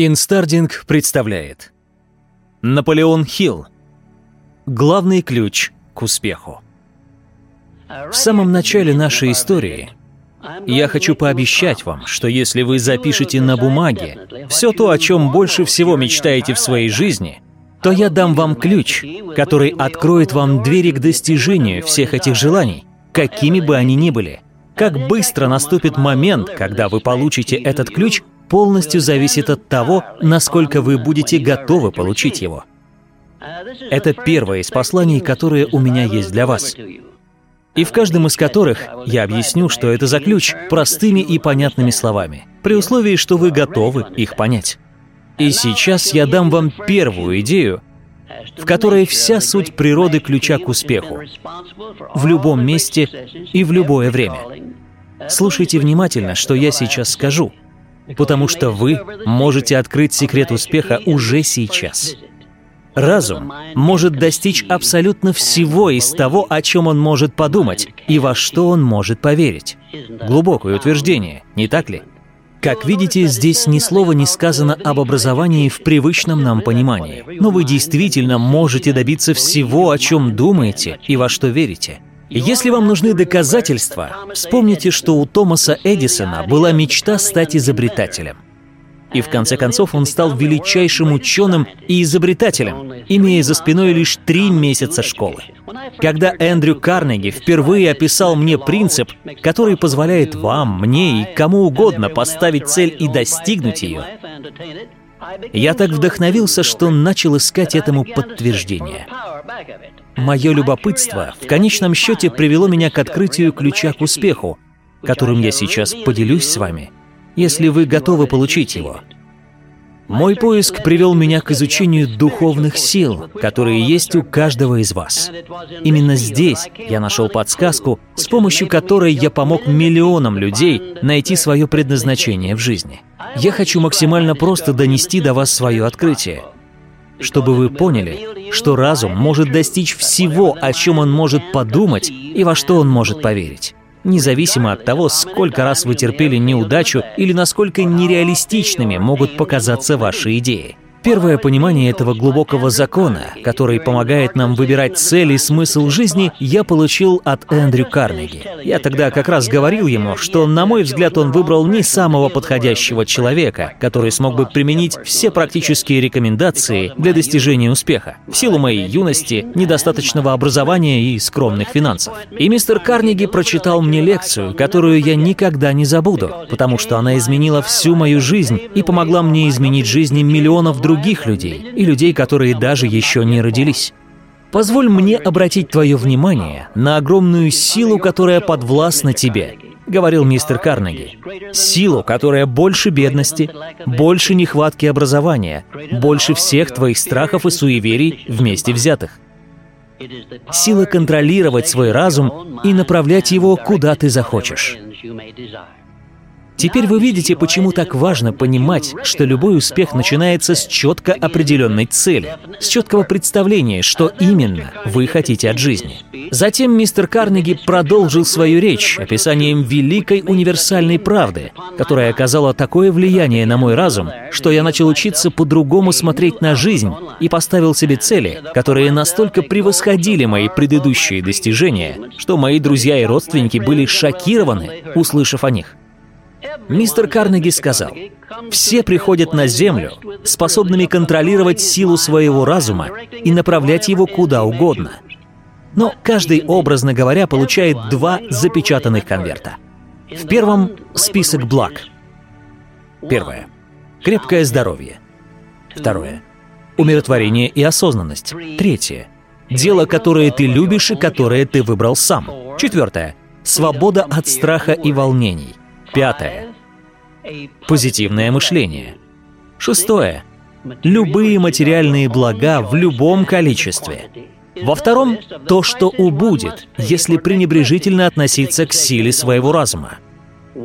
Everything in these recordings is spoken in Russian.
Инстардинг представляет. Наполеон Хилл. Главный ключ к успеху. В самом начале нашей истории я хочу пообещать вам, что если вы запишете на бумаге все то, о чем больше всего мечтаете в своей жизни, то я дам вам ключ, который откроет вам двери к достижению всех этих желаний, какими бы они ни были. Как быстро наступит момент, когда вы получите этот ключ – полностью зависит от того, насколько вы будете готовы получить его. Это первое из посланий, которые у меня есть для вас. И в каждом из которых я объясню, что это за ключ, простыми и понятными словами, при условии, что вы готовы их понять. И сейчас я дам вам первую идею, в которой вся суть природы ключа к успеху, в любом месте и в любое время. Слушайте внимательно, что я сейчас скажу — потому что вы можете открыть секрет успеха уже сейчас. Разум может достичь абсолютно всего из того, о чем он может подумать и во что он может поверить. Глубокое утверждение, не так ли? Как видите, здесь ни слова не сказано об образовании в привычном нам понимании. Но вы действительно можете добиться всего, о чем думаете и во что верите. Если вам нужны доказательства, вспомните, что у Томаса Эдисона была мечта стать изобретателем. И в конце концов он стал величайшим ученым и изобретателем, имея за спиной лишь три месяца школы. Когда Эндрю Карнеги впервые описал мне принцип, который позволяет вам, мне и кому угодно поставить цель и достигнуть ее, я так вдохновился, что начал искать этому подтверждение. Мое любопытство в конечном счете привело меня к открытию ключа к успеху, которым я сейчас поделюсь с вами, если вы готовы получить его. Мой поиск привел меня к изучению духовных сил, которые есть у каждого из вас. Именно здесь я нашел подсказку, с помощью которой я помог миллионам людей найти свое предназначение в жизни. Я хочу максимально просто донести до вас свое открытие, чтобы вы поняли, что разум может достичь всего, о чем он может подумать и во что он может поверить независимо от того, сколько раз вы терпели неудачу или насколько нереалистичными могут показаться ваши идеи. Первое понимание этого глубокого закона, который помогает нам выбирать цель и смысл жизни, я получил от Эндрю Карнеги. Я тогда как раз говорил ему, что, на мой взгляд, он выбрал не самого подходящего человека, который смог бы применить все практические рекомендации для достижения успеха, в силу моей юности, недостаточного образования и скромных финансов. И мистер Карнеги прочитал мне лекцию, которую я никогда не забуду, потому что она изменила всю мою жизнь и помогла мне изменить жизни миллионов других людей и людей, которые даже еще не родились. Позволь мне обратить твое внимание на огромную силу, которая подвластна тебе, говорил мистер Карнеги. Силу, которая больше бедности, больше нехватки образования, больше всех твоих страхов и суеверий вместе взятых. Сила контролировать свой разум и направлять его куда ты захочешь. Теперь вы видите, почему так важно понимать, что любой успех начинается с четко определенной цели, с четкого представления, что именно вы хотите от жизни. Затем мистер Карнеги продолжил свою речь описанием великой универсальной правды, которая оказала такое влияние на мой разум, что я начал учиться по-другому смотреть на жизнь и поставил себе цели, которые настолько превосходили мои предыдущие достижения, что мои друзья и родственники были шокированы, услышав о них. Мистер Карнеги сказал, «Все приходят на Землю, способными контролировать силу своего разума и направлять его куда угодно. Но каждый, образно говоря, получает два запечатанных конверта. В первом — список благ. Первое — крепкое здоровье. Второе — умиротворение и осознанность. Третье — дело, которое ты любишь и которое ты выбрал сам. Четвертое — свобода от страха и волнений. Пятое. Позитивное мышление. Шестое. Любые материальные блага в любом количестве. Во втором — то, что убудет, если пренебрежительно относиться к силе своего разума.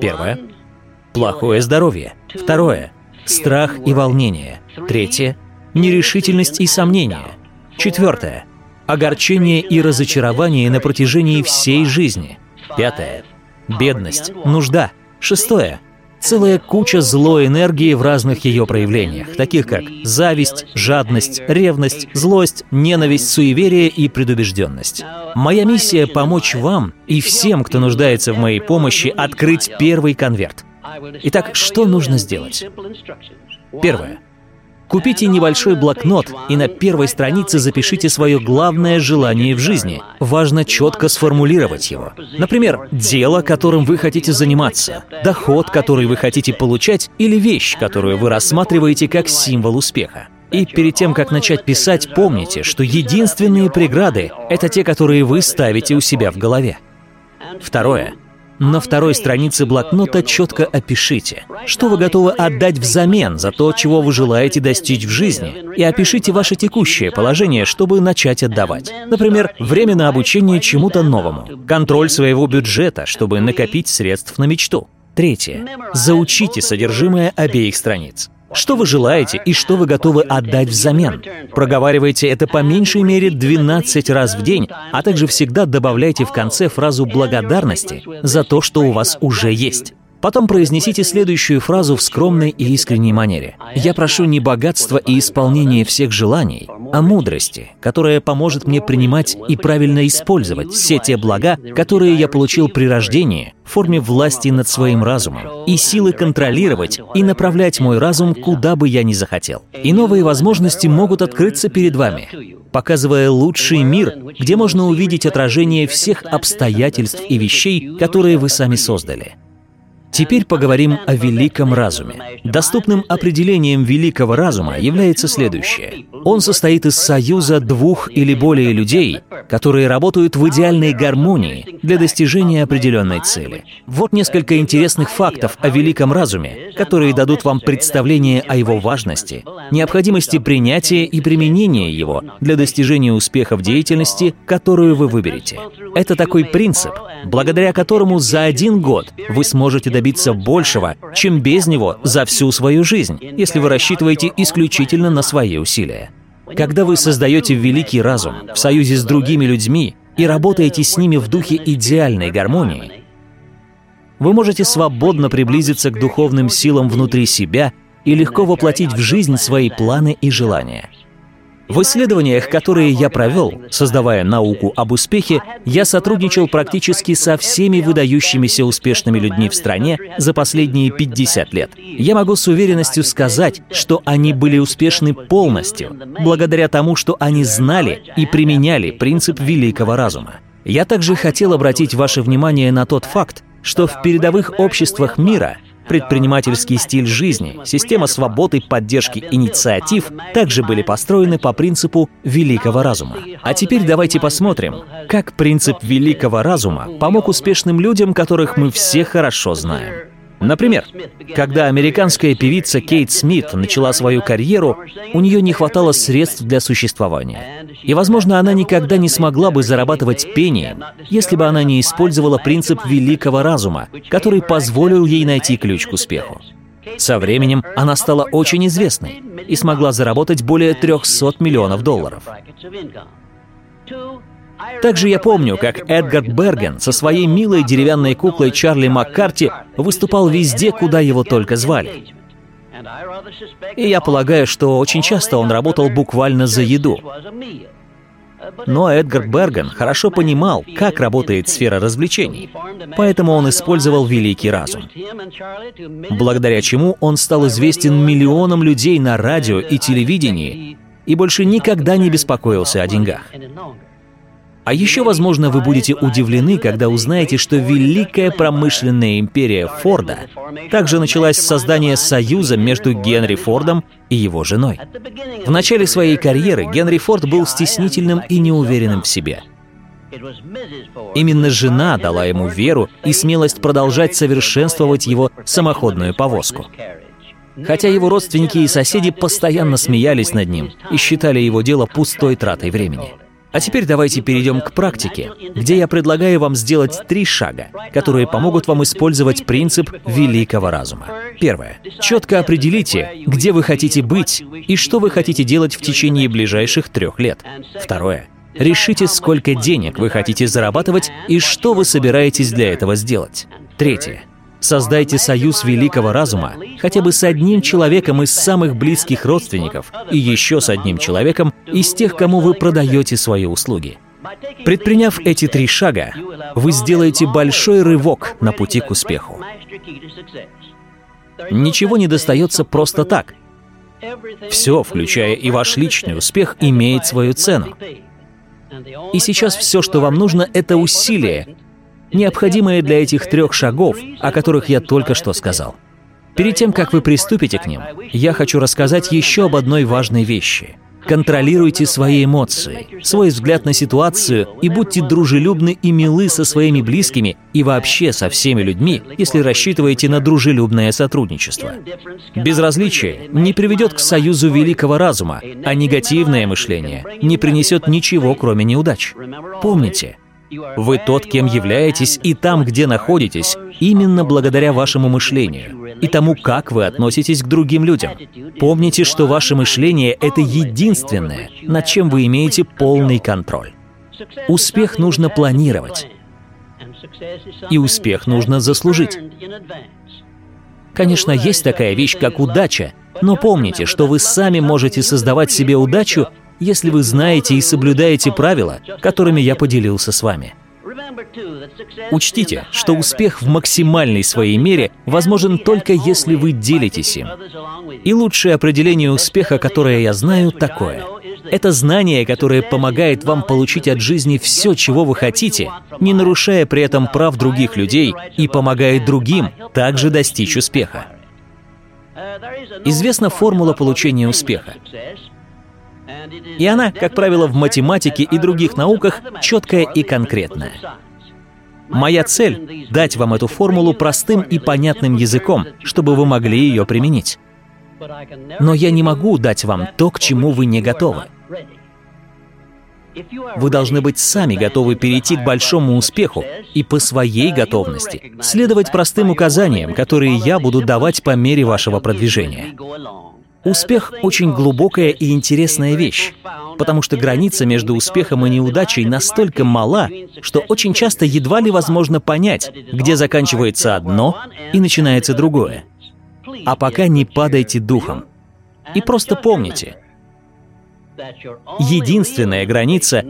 Первое — плохое здоровье. Второе — страх и волнение. Третье — нерешительность и сомнения. Четвертое — огорчение и разочарование на протяжении всей жизни. Пятое — бедность, нужда — Шестое. Целая куча злой энергии в разных ее проявлениях, таких как зависть, жадность, ревность, злость, ненависть, суеверие и предубежденность. Моя миссия — помочь вам и всем, кто нуждается в моей помощи, открыть первый конверт. Итак, что нужно сделать? Первое. Купите небольшой блокнот и на первой странице запишите свое главное желание в жизни. Важно четко сформулировать его. Например, дело, которым вы хотите заниматься, доход, который вы хотите получать, или вещь, которую вы рассматриваете как символ успеха. И перед тем, как начать писать, помните, что единственные преграды — это те, которые вы ставите у себя в голове. Второе. На второй странице блокнота четко опишите, что вы готовы отдать взамен за то, чего вы желаете достичь в жизни, и опишите ваше текущее положение, чтобы начать отдавать. Например, время на обучение чему-то новому, контроль своего бюджета, чтобы накопить средств на мечту. Третье. Заучите содержимое обеих страниц. Что вы желаете и что вы готовы отдать взамен? Проговаривайте это по меньшей мере 12 раз в день, а также всегда добавляйте в конце фразу благодарности за то, что у вас уже есть. Потом произнесите следующую фразу в скромной и искренней манере. «Я прошу не богатства и исполнения всех желаний, а мудрости, которая поможет мне принимать и правильно использовать все те блага, которые я получил при рождении в форме власти над своим разумом, и силы контролировать и направлять мой разум, куда бы я ни захотел. И новые возможности могут открыться перед вами, показывая лучший мир, где можно увидеть отражение всех обстоятельств и вещей, которые вы сами создали. Теперь поговорим о великом разуме. Доступным определением великого разума является следующее. Он состоит из союза двух или более людей, которые работают в идеальной гармонии для достижения определенной цели. Вот несколько интересных фактов о великом разуме, которые дадут вам представление о его важности, необходимости принятия и применения его для достижения успеха в деятельности, которую вы выберете. Это такой принцип, благодаря которому за один год вы сможете добиться добиться большего, чем без него за всю свою жизнь, если вы рассчитываете исключительно на свои усилия. Когда вы создаете великий разум в союзе с другими людьми и работаете с ними в духе идеальной гармонии, вы можете свободно приблизиться к духовным силам внутри себя и легко воплотить в жизнь свои планы и желания. В исследованиях, которые я провел, создавая науку об успехе, я сотрудничал практически со всеми выдающимися успешными людьми в стране за последние 50 лет. Я могу с уверенностью сказать, что они были успешны полностью, благодаря тому, что они знали и применяли принцип великого разума. Я также хотел обратить ваше внимание на тот факт, что в передовых обществах мира Предпринимательский стиль жизни, система свободы, поддержки инициатив также были построены по принципу великого разума. А теперь давайте посмотрим, как принцип великого разума помог успешным людям, которых мы все хорошо знаем. Например, когда американская певица Кейт Смит начала свою карьеру, у нее не хватало средств для существования. И, возможно, она никогда не смогла бы зарабатывать пением, если бы она не использовала принцип великого разума, который позволил ей найти ключ к успеху. Со временем она стала очень известной и смогла заработать более 300 миллионов долларов. Также я помню, как Эдгард Берген со своей милой деревянной куклой Чарли Маккарти выступал везде, куда его только звали. И я полагаю, что очень часто он работал буквально за еду. Но Эдгар Берген хорошо понимал, как работает сфера развлечений, поэтому он использовал великий разум, благодаря чему он стал известен миллионам людей на радио и телевидении и больше никогда не беспокоился о деньгах. А еще, возможно, вы будете удивлены, когда узнаете, что великая промышленная империя Форда также началась с создания союза между Генри Фордом и его женой. В начале своей карьеры Генри Форд был стеснительным и неуверенным в себе. Именно жена дала ему веру и смелость продолжать совершенствовать его самоходную повозку. Хотя его родственники и соседи постоянно смеялись над ним и считали его дело пустой тратой времени. А теперь давайте перейдем к практике, где я предлагаю вам сделать три шага, которые помогут вам использовать принцип великого разума. Первое. Четко определите, где вы хотите быть и что вы хотите делать в течение ближайших трех лет. Второе. Решите, сколько денег вы хотите зарабатывать и что вы собираетесь для этого сделать. Третье. Создайте союз великого разума хотя бы с одним человеком из самых близких родственников и еще с одним человеком из тех, кому вы продаете свои услуги. Предприняв эти три шага, вы сделаете большой рывок на пути к успеху. Ничего не достается просто так. Все, включая и ваш личный успех, имеет свою цену. И сейчас все, что вам нужно, это усилие, необходимое для этих трех шагов, о которых я только что сказал. Перед тем, как вы приступите к ним, я хочу рассказать еще об одной важной вещи. Контролируйте свои эмоции, свой взгляд на ситуацию и будьте дружелюбны и милы со своими близкими и вообще со всеми людьми, если рассчитываете на дружелюбное сотрудничество. Безразличие не приведет к союзу великого разума, а негативное мышление не принесет ничего, кроме неудач. Помните, вы тот, кем являетесь, и там, где находитесь, именно благодаря вашему мышлению и тому, как вы относитесь к другим людям. Помните, что ваше мышление — это единственное, над чем вы имеете полный контроль. Успех нужно планировать, и успех нужно заслужить. Конечно, есть такая вещь, как удача, но помните, что вы сами можете создавать себе удачу если вы знаете и соблюдаете правила, которыми я поделился с вами. Учтите, что успех в максимальной своей мере возможен только если вы делитесь им. И лучшее определение успеха, которое я знаю, такое. Это знание, которое помогает вам получить от жизни все, чего вы хотите, не нарушая при этом прав других людей и помогает другим также достичь успеха. Известна формула получения успеха. И она, как правило, в математике и других науках четкая и конкретная. Моя цель — дать вам эту формулу простым и понятным языком, чтобы вы могли ее применить. Но я не могу дать вам то, к чему вы не готовы. Вы должны быть сами готовы перейти к большому успеху и по своей готовности следовать простым указаниям, которые я буду давать по мере вашего продвижения. Успех — очень глубокая и интересная вещь, потому что граница между успехом и неудачей настолько мала, что очень часто едва ли возможно понять, где заканчивается одно и начинается другое. А пока не падайте духом. И просто помните, единственная граница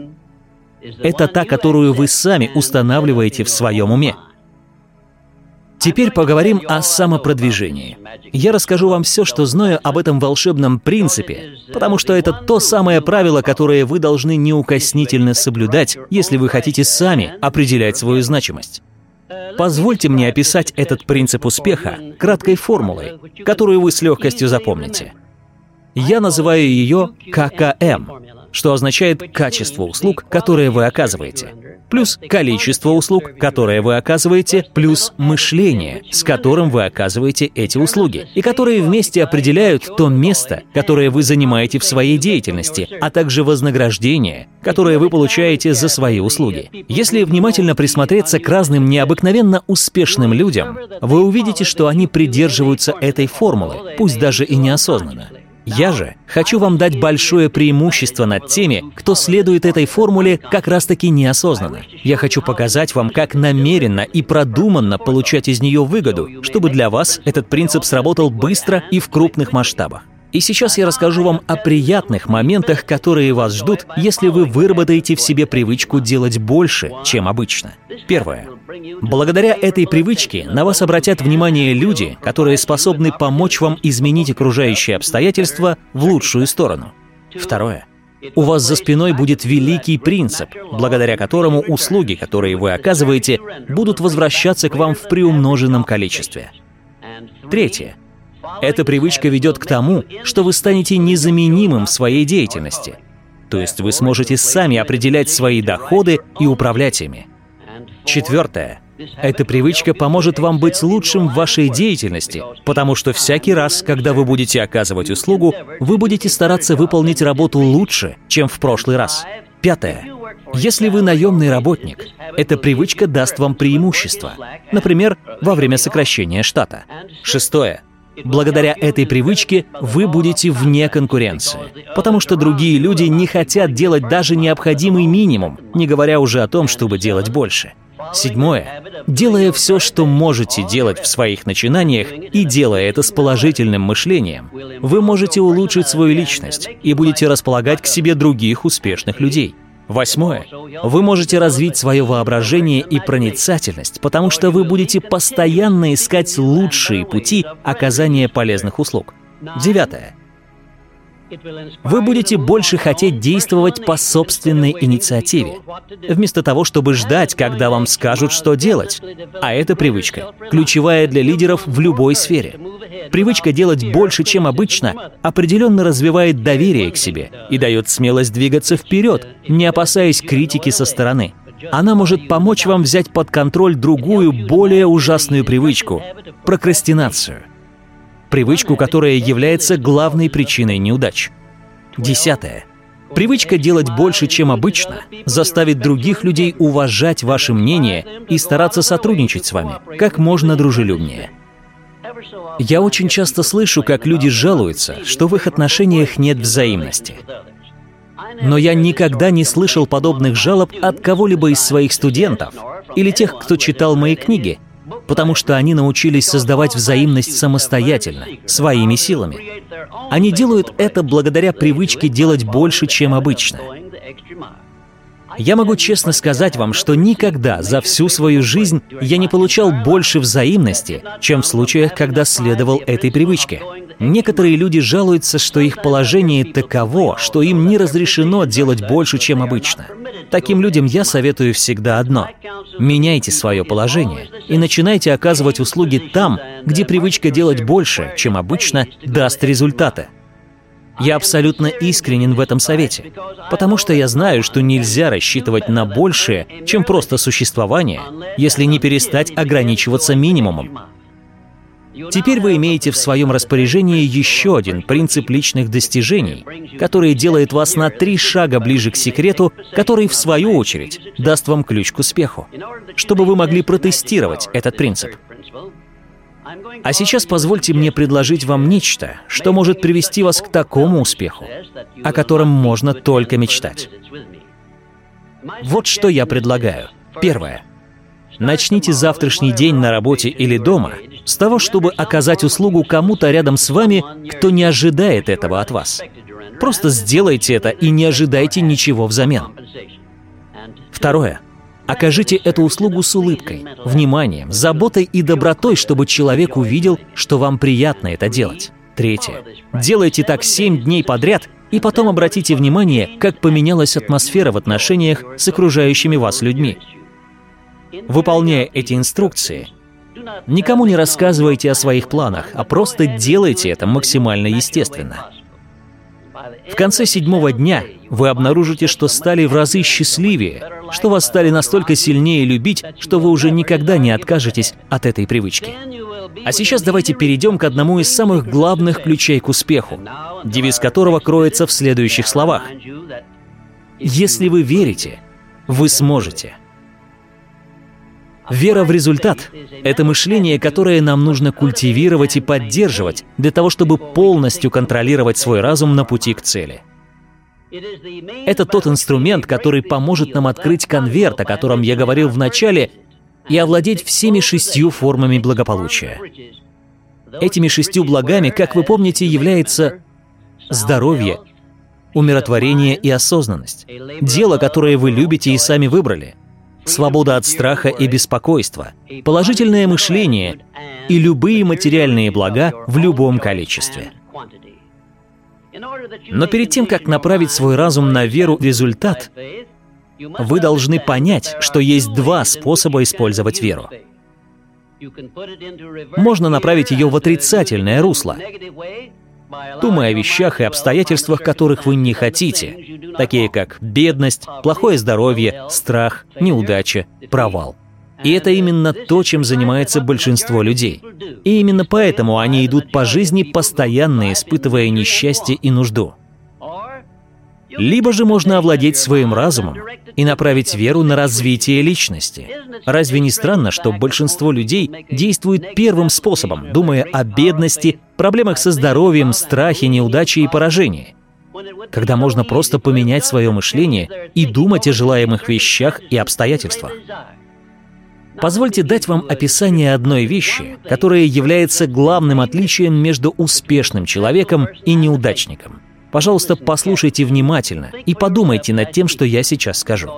— это та, которую вы сами устанавливаете в своем уме. Теперь поговорим о самопродвижении. Я расскажу вам все, что знаю об этом волшебном принципе, потому что это то самое правило, которое вы должны неукоснительно соблюдать, если вы хотите сами определять свою значимость. Позвольте мне описать этот принцип успеха краткой формулой, которую вы с легкостью запомните. Я называю ее ККМ, что означает качество услуг, которые вы оказываете плюс количество услуг, которые вы оказываете, плюс мышление, с которым вы оказываете эти услуги, и которые вместе определяют то место, которое вы занимаете в своей деятельности, а также вознаграждение, которое вы получаете за свои услуги. Если внимательно присмотреться к разным необыкновенно успешным людям, вы увидите, что они придерживаются этой формулы, пусть даже и неосознанно. Я же хочу вам дать большое преимущество над теми, кто следует этой формуле как раз-таки неосознанно. Я хочу показать вам, как намеренно и продуманно получать из нее выгоду, чтобы для вас этот принцип сработал быстро и в крупных масштабах. И сейчас я расскажу вам о приятных моментах, которые вас ждут, если вы выработаете в себе привычку делать больше, чем обычно. Первое. Благодаря этой привычке на вас обратят внимание люди, которые способны помочь вам изменить окружающие обстоятельства в лучшую сторону. Второе. У вас за спиной будет великий принцип, благодаря которому услуги, которые вы оказываете, будут возвращаться к вам в приумноженном количестве. Третье. Эта привычка ведет к тому, что вы станете незаменимым в своей деятельности. То есть вы сможете сами определять свои доходы и управлять ими. Четвертое. Эта привычка поможет вам быть лучшим в вашей деятельности, потому что всякий раз, когда вы будете оказывать услугу, вы будете стараться выполнить работу лучше, чем в прошлый раз. Пятое. Если вы наемный работник, эта привычка даст вам преимущество, например, во время сокращения штата. Шестое. Благодаря этой привычке вы будете вне конкуренции, потому что другие люди не хотят делать даже необходимый минимум, не говоря уже о том, чтобы делать больше. Седьмое. Делая все, что можете делать в своих начинаниях, и делая это с положительным мышлением, вы можете улучшить свою личность и будете располагать к себе других успешных людей. Восьмое. Вы можете развить свое воображение и проницательность, потому что вы будете постоянно искать лучшие пути оказания полезных услуг. Девятое. Вы будете больше хотеть действовать по собственной инициативе, вместо того, чтобы ждать, когда вам скажут, что делать. А это привычка, ключевая для лидеров в любой сфере. Привычка делать больше, чем обычно, определенно развивает доверие к себе и дает смелость двигаться вперед, не опасаясь критики со стороны. Она может помочь вам взять под контроль другую, более ужасную привычку – прокрастинацию – привычку, которая является главной причиной неудач. Десятое. Привычка делать больше, чем обычно, заставит других людей уважать ваше мнение и стараться сотрудничать с вами как можно дружелюбнее. Я очень часто слышу, как люди жалуются, что в их отношениях нет взаимности. Но я никогда не слышал подобных жалоб от кого-либо из своих студентов или тех, кто читал мои книги, потому что они научились создавать взаимность самостоятельно, своими силами. Они делают это благодаря привычке делать больше, чем обычно. Я могу честно сказать вам, что никогда за всю свою жизнь я не получал больше взаимности, чем в случаях, когда следовал этой привычке. Некоторые люди жалуются, что их положение таково, что им не разрешено делать больше, чем обычно. Таким людям я советую всегда одно. Меняйте свое положение и начинайте оказывать услуги там, где привычка делать больше, чем обычно, даст результаты. Я абсолютно искренен в этом совете, потому что я знаю, что нельзя рассчитывать на большее, чем просто существование, если не перестать ограничиваться минимумом. Теперь вы имеете в своем распоряжении еще один принцип личных достижений, который делает вас на три шага ближе к секрету, который, в свою очередь, даст вам ключ к успеху, чтобы вы могли протестировать этот принцип. А сейчас позвольте мне предложить вам нечто, что может привести вас к такому успеху, о котором можно только мечтать. Вот что я предлагаю. Первое. Начните завтрашний день на работе или дома с того, чтобы оказать услугу кому-то рядом с вами, кто не ожидает этого от вас. Просто сделайте это и не ожидайте ничего взамен. Второе. Окажите эту услугу с улыбкой, вниманием, заботой и добротой, чтобы человек увидел, что вам приятно это делать. Третье. Делайте так семь дней подряд, и потом обратите внимание, как поменялась атмосфера в отношениях с окружающими вас людьми. Выполняя эти инструкции, никому не рассказывайте о своих планах, а просто делайте это максимально естественно. В конце седьмого дня вы обнаружите, что стали в разы счастливее, что вас стали настолько сильнее любить, что вы уже никогда не откажетесь от этой привычки. А сейчас давайте перейдем к одному из самых главных ключей к успеху, девиз которого кроется в следующих словах. Если вы верите, вы сможете. Вера в результат — это мышление, которое нам нужно культивировать и поддерживать для того, чтобы полностью контролировать свой разум на пути к цели. Это тот инструмент, который поможет нам открыть конверт, о котором я говорил в начале, и овладеть всеми шестью формами благополучия. Этими шестью благами, как вы помните, является здоровье, умиротворение и осознанность. Дело, которое вы любите и сами выбрали — свобода от страха и беспокойства, положительное мышление и любые материальные блага в любом количестве. Но перед тем, как направить свой разум на веру в результат, вы должны понять, что есть два способа использовать веру. Можно направить ее в отрицательное русло, думая о вещах и обстоятельствах, которых вы не хотите, такие как бедность, плохое здоровье, страх, неудача, провал. И это именно то, чем занимается большинство людей. И именно поэтому они идут по жизни, постоянно испытывая несчастье и нужду. Либо же можно овладеть своим разумом и направить веру на развитие личности. Разве не странно, что большинство людей действует первым способом, думая о бедности, проблемах со здоровьем, страхе, неудаче и поражении? Когда можно просто поменять свое мышление и думать о желаемых вещах и обстоятельствах. Позвольте дать вам описание одной вещи, которая является главным отличием между успешным человеком и неудачником. Пожалуйста, послушайте внимательно и подумайте над тем, что я сейчас скажу.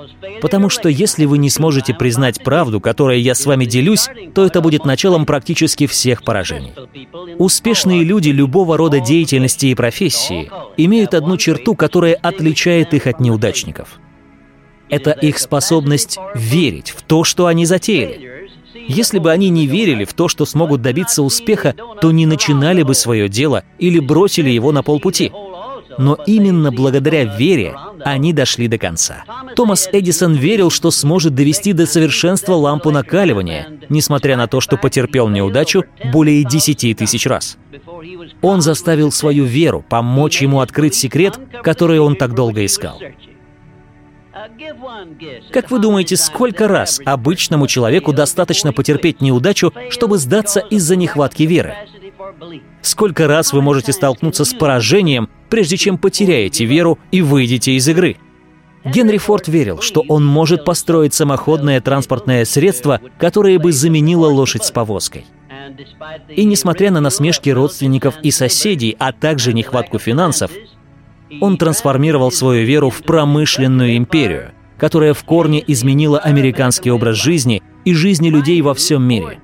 Потому что если вы не сможете признать правду, которой я с вами делюсь, то это будет началом практически всех поражений. Успешные люди любого рода деятельности и профессии имеют одну черту, которая отличает их от неудачников. Это их способность верить в то, что они затеяли. Если бы они не верили в то, что смогут добиться успеха, то не начинали бы свое дело или бросили его на полпути. Но именно благодаря вере они дошли до конца. Томас Эдисон верил, что сможет довести до совершенства лампу накаливания, несмотря на то, что потерпел неудачу более 10 тысяч раз. Он заставил свою веру помочь ему открыть секрет, который он так долго искал. Как вы думаете, сколько раз обычному человеку достаточно потерпеть неудачу, чтобы сдаться из-за нехватки веры? Сколько раз вы можете столкнуться с поражением, прежде чем потеряете веру и выйдете из игры? Генри Форд верил, что он может построить самоходное транспортное средство, которое бы заменило лошадь с повозкой. И несмотря на насмешки родственников и соседей, а также нехватку финансов, он трансформировал свою веру в промышленную империю, которая в корне изменила американский образ жизни и жизни людей во всем мире.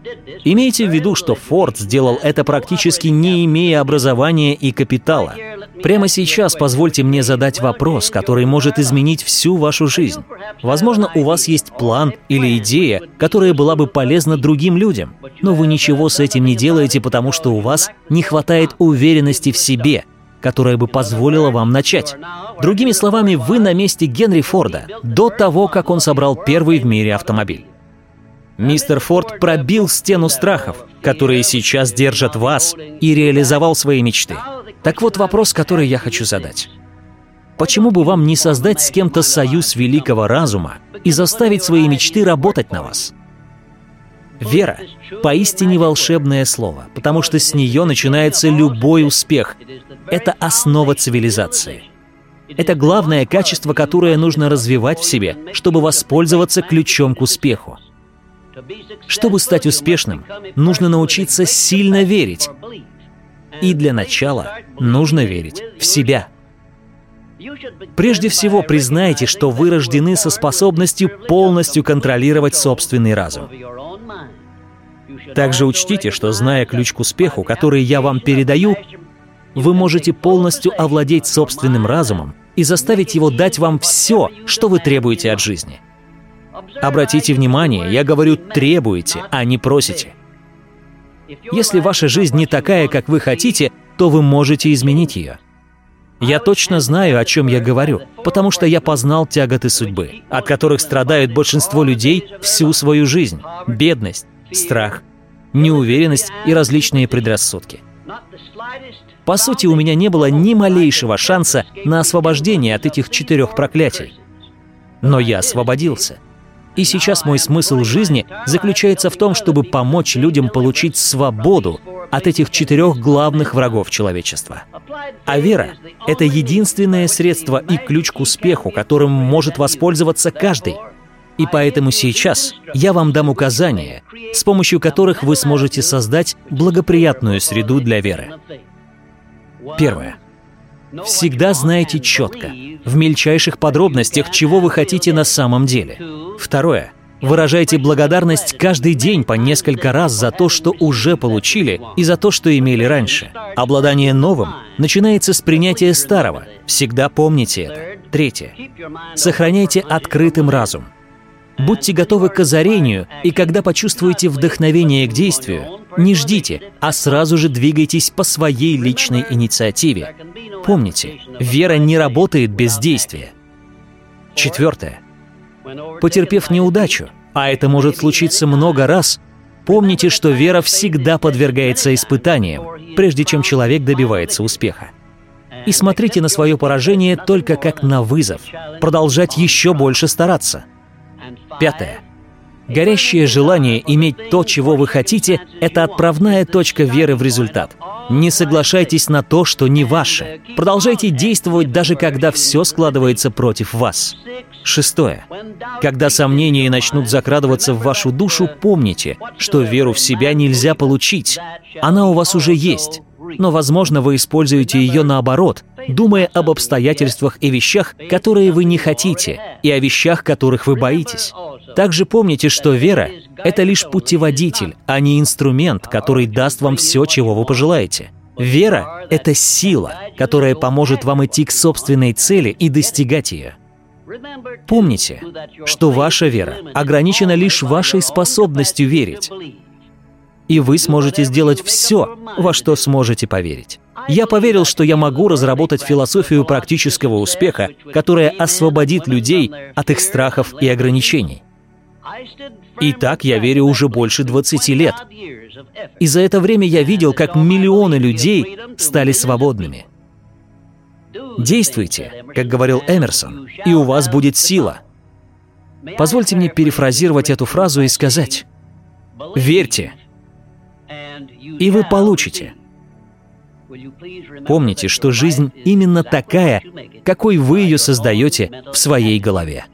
Имейте в виду, что Форд сделал это практически не имея образования и капитала. Прямо сейчас позвольте мне задать вопрос, который может изменить всю вашу жизнь. Возможно, у вас есть план или идея, которая была бы полезна другим людям, но вы ничего с этим не делаете, потому что у вас не хватает уверенности в себе, которая бы позволила вам начать. Другими словами, вы на месте Генри Форда до того, как он собрал первый в мире автомобиль. Мистер Форд пробил стену страхов, которые сейчас держат вас, и реализовал свои мечты. Так вот вопрос, который я хочу задать. Почему бы вам не создать с кем-то союз великого разума и заставить свои мечты работать на вас? Вера — поистине волшебное слово, потому что с нее начинается любой успех. Это основа цивилизации. Это главное качество, которое нужно развивать в себе, чтобы воспользоваться ключом к успеху. Чтобы стать успешным, нужно научиться сильно верить. И для начала нужно верить в себя. Прежде всего, признайте, что вы рождены со способностью полностью контролировать собственный разум. Также учтите, что зная ключ к успеху, который я вам передаю, вы можете полностью овладеть собственным разумом и заставить его дать вам все, что вы требуете от жизни. Обратите внимание, я говорю «требуете», а не «просите». Если ваша жизнь не такая, как вы хотите, то вы можете изменить ее. Я точно знаю, о чем я говорю, потому что я познал тяготы судьбы, от которых страдают большинство людей всю свою жизнь. Бедность, страх, неуверенность и различные предрассудки. По сути, у меня не было ни малейшего шанса на освобождение от этих четырех проклятий. Но я освободился. И сейчас мой смысл жизни заключается в том, чтобы помочь людям получить свободу от этих четырех главных врагов человечества. А вера — это единственное средство и ключ к успеху, которым может воспользоваться каждый. И поэтому сейчас я вам дам указания, с помощью которых вы сможете создать благоприятную среду для веры. Первое. Всегда знайте четко, в мельчайших подробностях, чего вы хотите на самом деле. Второе. Выражайте благодарность каждый день по несколько раз за то, что уже получили, и за то, что имели раньше. Обладание новым начинается с принятия старого. Всегда помните это. Третье. Сохраняйте открытым разум. Будьте готовы к озарению, и когда почувствуете вдохновение к действию, не ждите, а сразу же двигайтесь по своей личной инициативе. Помните, вера не работает без действия. Четвертое. Потерпев неудачу, а это может случиться много раз, помните, что вера всегда подвергается испытаниям, прежде чем человек добивается успеха. И смотрите на свое поражение только как на вызов, продолжать еще больше стараться – Пятое. Горящее желание иметь то, чего вы хотите, это отправная точка веры в результат. Не соглашайтесь на то, что не ваше. Продолжайте действовать, даже когда все складывается против вас. Шестое. Когда сомнения начнут закрадываться в вашу душу, помните, что веру в себя нельзя получить. Она у вас уже есть. Но, возможно, вы используете ее наоборот, думая об обстоятельствах и вещах, которые вы не хотите, и о вещах, которых вы боитесь. Также помните, что вера — это лишь путеводитель, а не инструмент, который даст вам все, чего вы пожелаете. Вера — это сила, которая поможет вам идти к собственной цели и достигать ее. Помните, что ваша вера ограничена лишь вашей способностью верить. И вы сможете сделать все, во что сможете поверить. Я поверил, что я могу разработать философию практического успеха, которая освободит людей от их страхов и ограничений. И так я верю уже больше 20 лет. И за это время я видел, как миллионы людей стали свободными. Действуйте, как говорил Эмерсон, и у вас будет сила. Позвольте мне перефразировать эту фразу и сказать, верьте, и вы получите. Помните, что жизнь именно такая, какой вы ее создаете в своей голове.